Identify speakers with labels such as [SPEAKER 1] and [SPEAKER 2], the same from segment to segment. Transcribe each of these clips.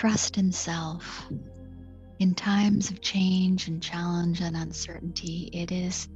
[SPEAKER 1] trust in self. In times of change and challenge and uncertainty, it is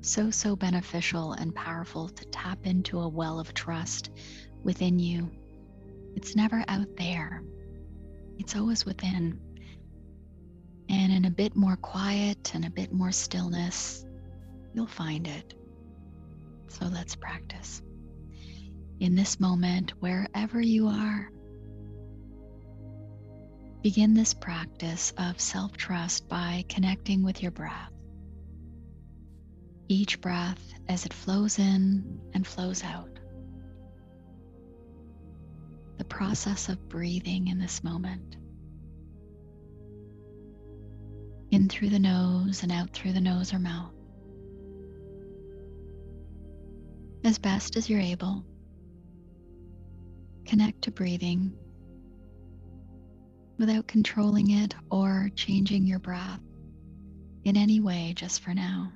[SPEAKER 1] so, so beneficial and powerful to tap into a well of trust within you. It's never out there, it's always within. And in a bit more quiet and a bit more stillness, you'll find it. So let's practice. In this moment, wherever you are, begin this practice of self trust by connecting with your breath. Each breath as it flows in and flows out. The process of breathing in this moment. In through the nose and out through the nose or mouth. As best as you're able, connect to breathing without controlling it or changing your breath in any way just for now.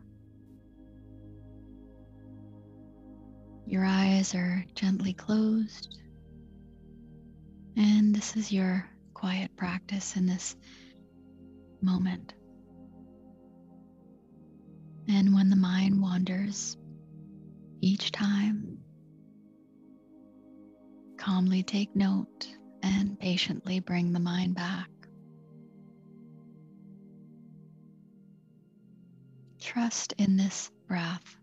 [SPEAKER 1] Your eyes are gently closed, and this is your quiet practice in this moment. And when the mind wanders, each time, calmly take note and patiently bring the mind back. Trust in this breath,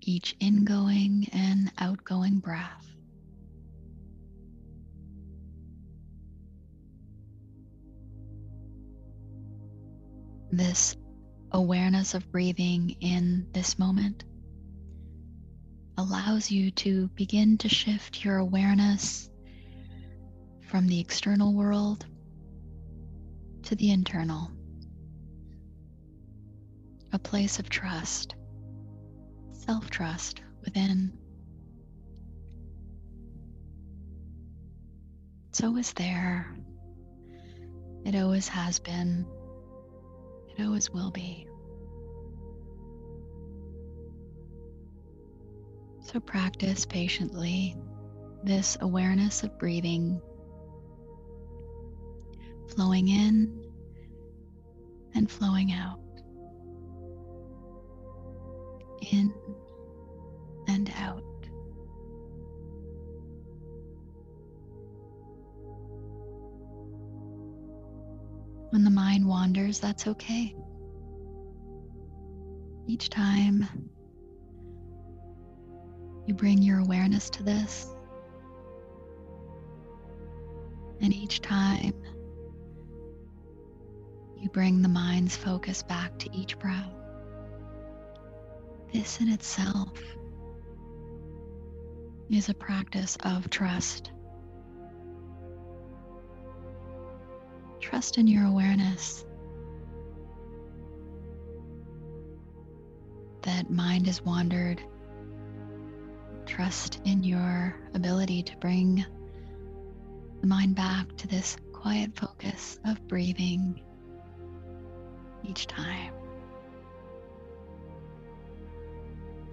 [SPEAKER 1] each ingoing and outgoing breath. This awareness of breathing in this moment allows you to begin to shift your awareness from the external world to the internal, a place of trust, self trust within. It's always there, it always has been, it always will be. So practice patiently this awareness of breathing, flowing in and flowing out, in and out. When the mind wanders, that's okay. Each time you bring your awareness to this. And each time you bring the mind's focus back to each breath, this in itself is a practice of trust. Trust in your awareness that mind has wandered trust in your ability to bring the mind back to this quiet focus of breathing each time.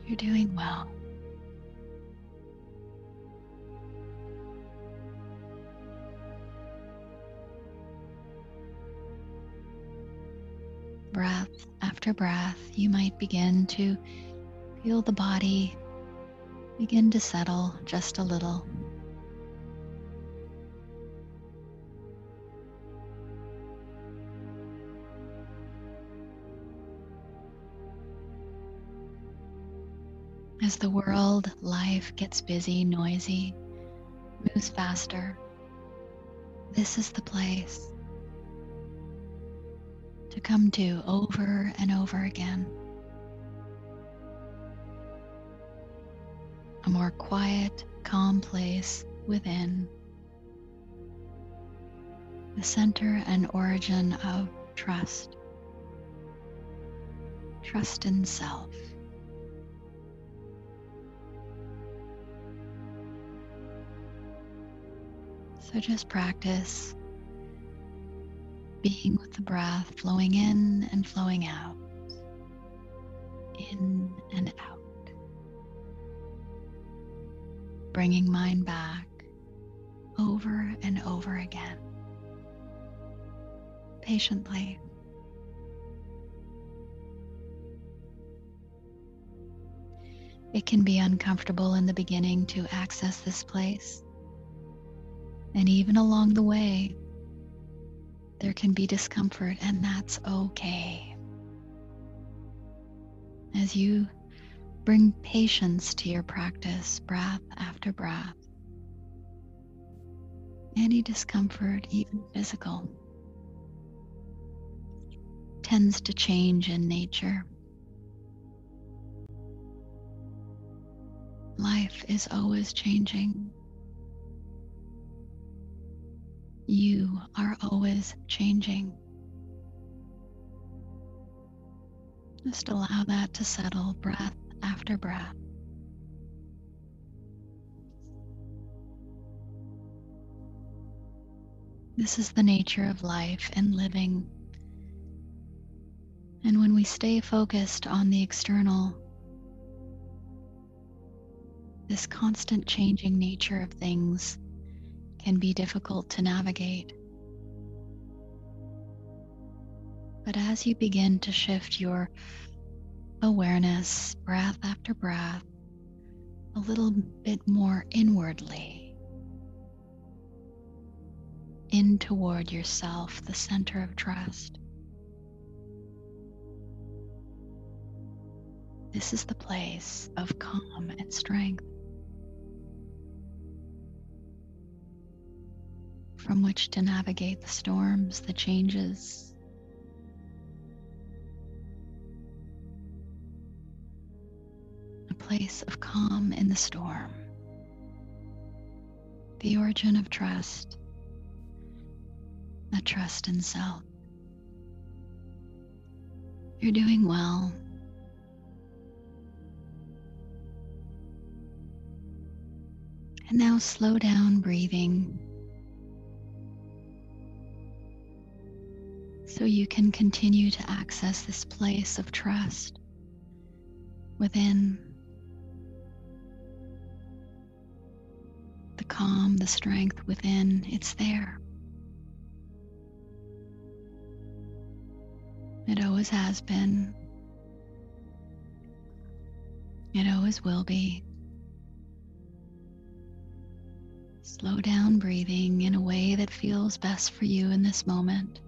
[SPEAKER 1] You're doing well. Breath after breath, you might begin to feel the body begin to settle just a little. As the world, life gets busy, noisy, moves faster, this is the place to come to over and over again. A more quiet, calm place within. The center and origin of trust. Trust in self. So just practice being with the breath flowing in and flowing out, in and out bringing mind back over and over again. Patiently. It can be uncomfortable in the beginning to access this place. And even along the way, there can be discomfort, and that's okay. As you bring patience to your practice, breath after breath, any discomfort, even physical, tends to change in nature. Life is always changing. You are always changing. Just allow that to settle breath after breath. This is the nature of life and living. And when we stay focused on the external, this constant changing nature of things can be difficult to navigate. But as you begin to shift your awareness, breath after breath, a little bit more inwardly, in toward yourself, the center of trust. This is the place of calm and strength. from which to navigate the storms, the changes. Place of calm in the storm. The origin of trust, a trust in self. You're doing well. And now slow down breathing. so you can continue to access this place of trust within calm, the strength within. It's there. It always has been. It always will be. Slow down breathing in a way that feels best for you in this moment.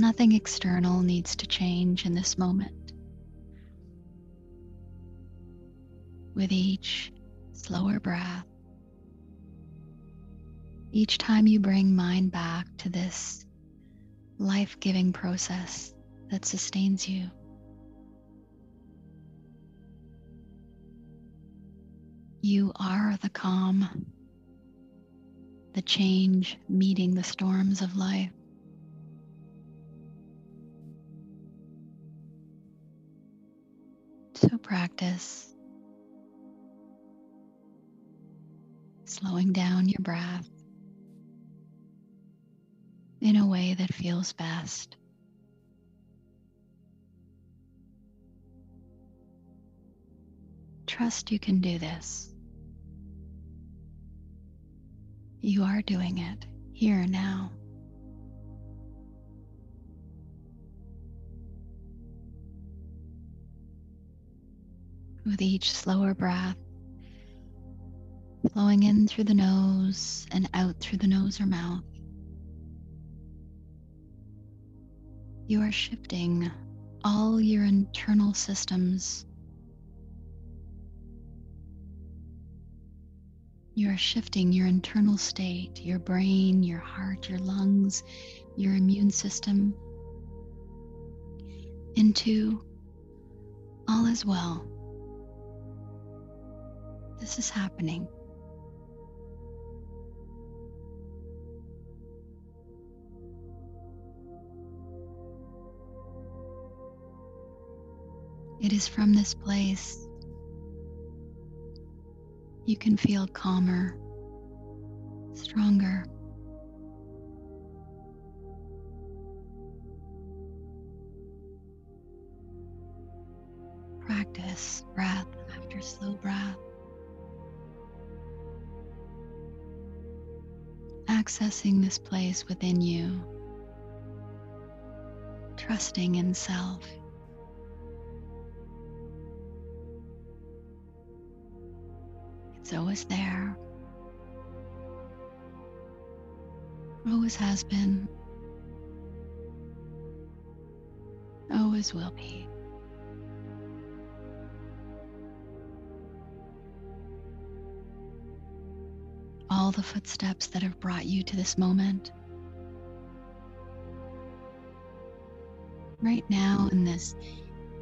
[SPEAKER 1] Nothing external needs to change in this moment. With each slower breath, each time you bring mind back to this life giving process that sustains you. You are the calm, the change meeting the storms of life. Practice slowing down your breath in a way that feels best. Trust you can do this. You are doing it here now. With each slower breath, flowing in through the nose and out through the nose or mouth. You are shifting all your internal systems. You are shifting your internal state, your brain, your heart, your lungs, your immune system into all is well. This is happening. It is from this place you can feel calmer, stronger. practice breath after slow breath. Accessing this place within you, trusting in self. It's always there, always has been, always will be. All the footsteps that have brought you to this moment. Right now, in this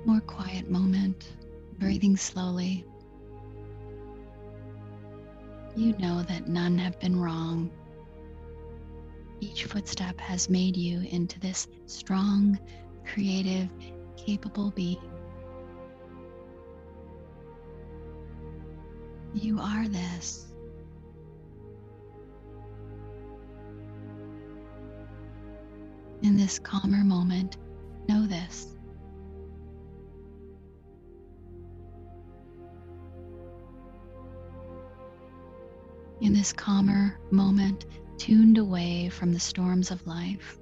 [SPEAKER 1] more quiet moment, breathing slowly, you know that none have been wrong. Each footstep has made you into this strong, creative, capable being. You are this. In this calmer moment, know this. In this calmer moment, tuned away from the storms of life,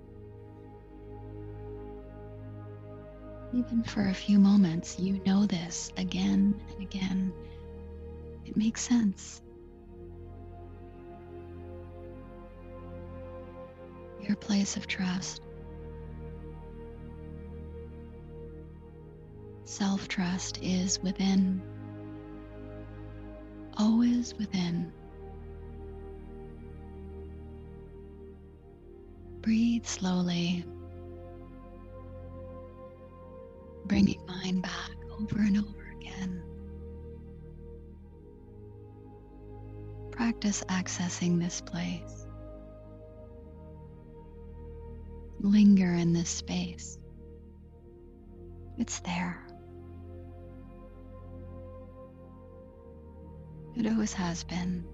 [SPEAKER 1] even for a few moments, you know this again and again. It makes sense. Your place of trust. Self trust is within, always within. Breathe slowly, bringing mind back over and over again. Practice accessing this place. Linger in this space. It's there. It always has been.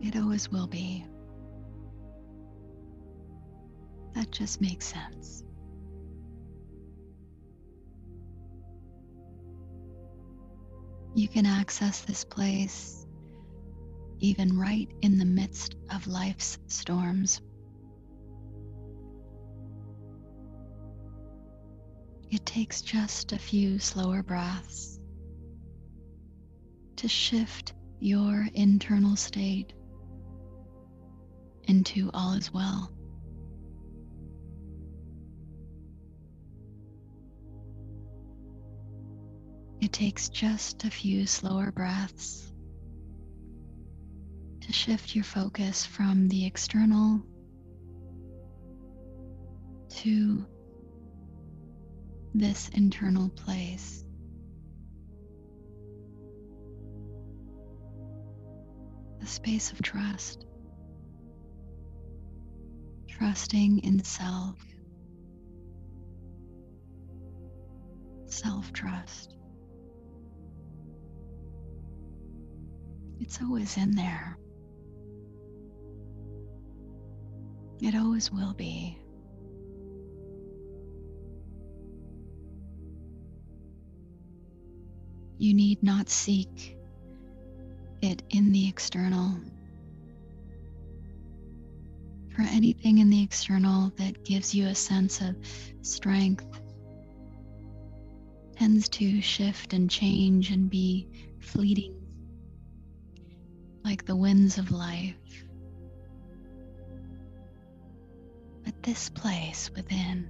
[SPEAKER 1] It always will be. That just makes sense. You can access this place even right in the midst of life's storms. It takes just a few slower breaths to shift your internal state into all is well. It takes just a few slower breaths to shift your focus from the external to this internal place. A space of trust, trusting in self, self trust. It's always in there. It always will be. You need not seek it in the external. For anything in the external that gives you a sense of strength tends to shift and change and be fleeting like the winds of life. But this place within,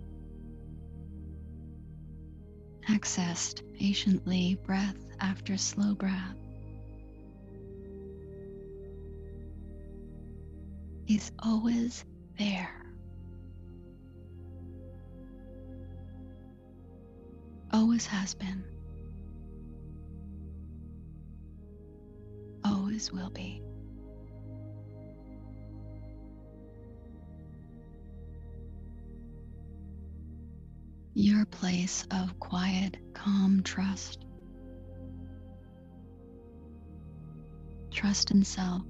[SPEAKER 1] accessed patiently, breath after slow breath, is always there. Always has been. always will be. your place of quiet, calm trust. Trust in self.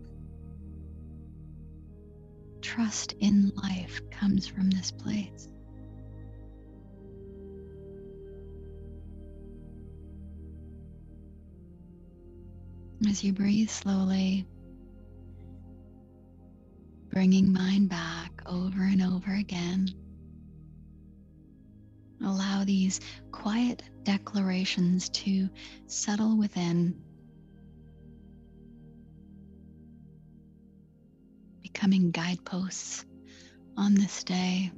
[SPEAKER 1] Trust in life comes from this place. As you breathe slowly, bringing mind back over and over again allow these quiet declarations to settle within, becoming guideposts on this day.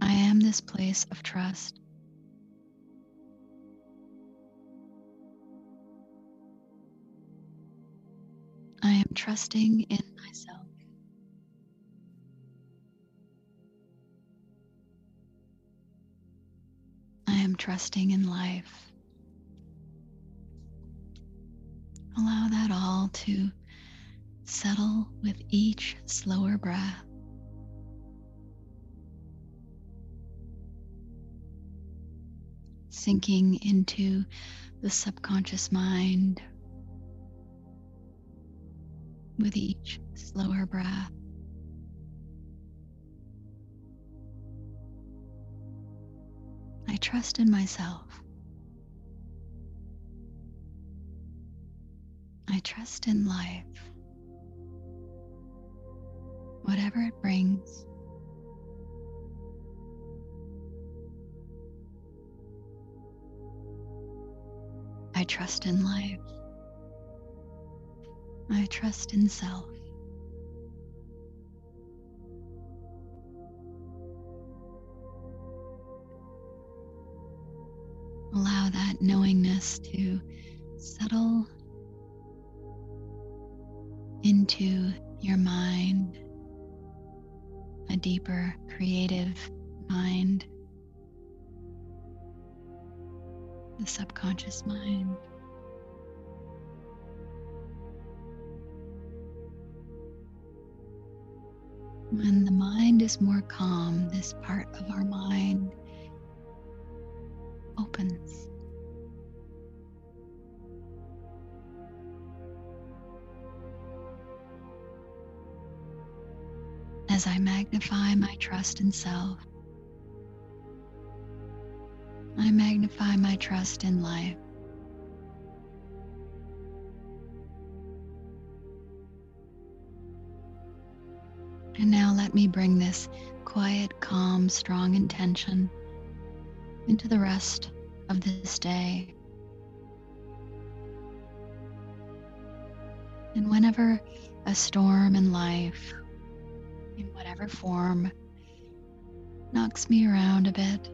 [SPEAKER 1] I am this place of trust. I am trusting in myself. Trusting in life. Allow that all to settle with each slower breath. Sinking into the subconscious mind with each slower breath. I trust in myself. I trust in life. Whatever it brings. I trust in life. I trust in self. That knowingness to settle into your mind, a deeper creative mind, the subconscious mind. When the mind is more calm, this part of our mind opens. As I magnify my trust in self, I magnify my trust in life. And now let me bring this quiet, calm, strong intention into the rest of this day. And whenever a storm in life, in whatever form, knocks me around a bit,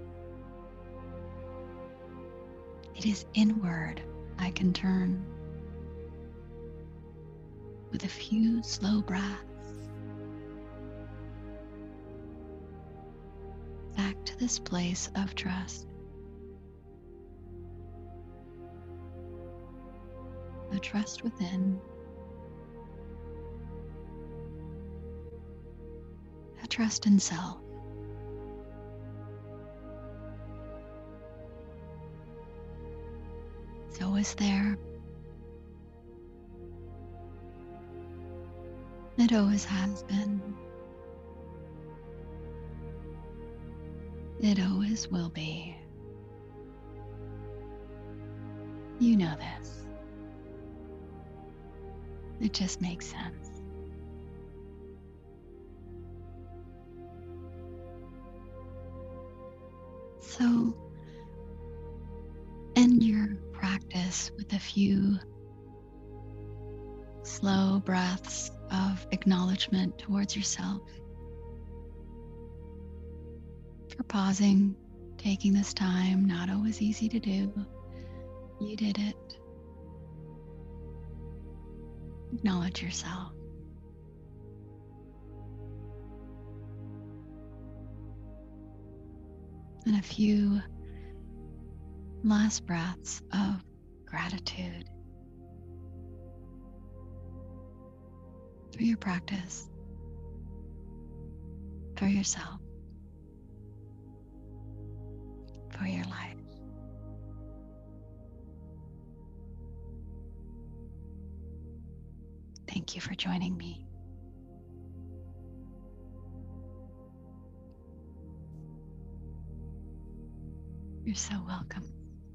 [SPEAKER 1] it is inward I can turn with a few slow breaths. Back to this place of trust. The trust within. Trust in self. It's always there. It always has been. It always will be. You know this. It just makes sense. So, end your practice with a few slow breaths of acknowledgement towards yourself. For pausing, taking this time, not always easy to do. You did it. Acknowledge yourself. And a few last breaths of gratitude for your practice, for yourself, for your life. Thank you for joining me. You're so welcome.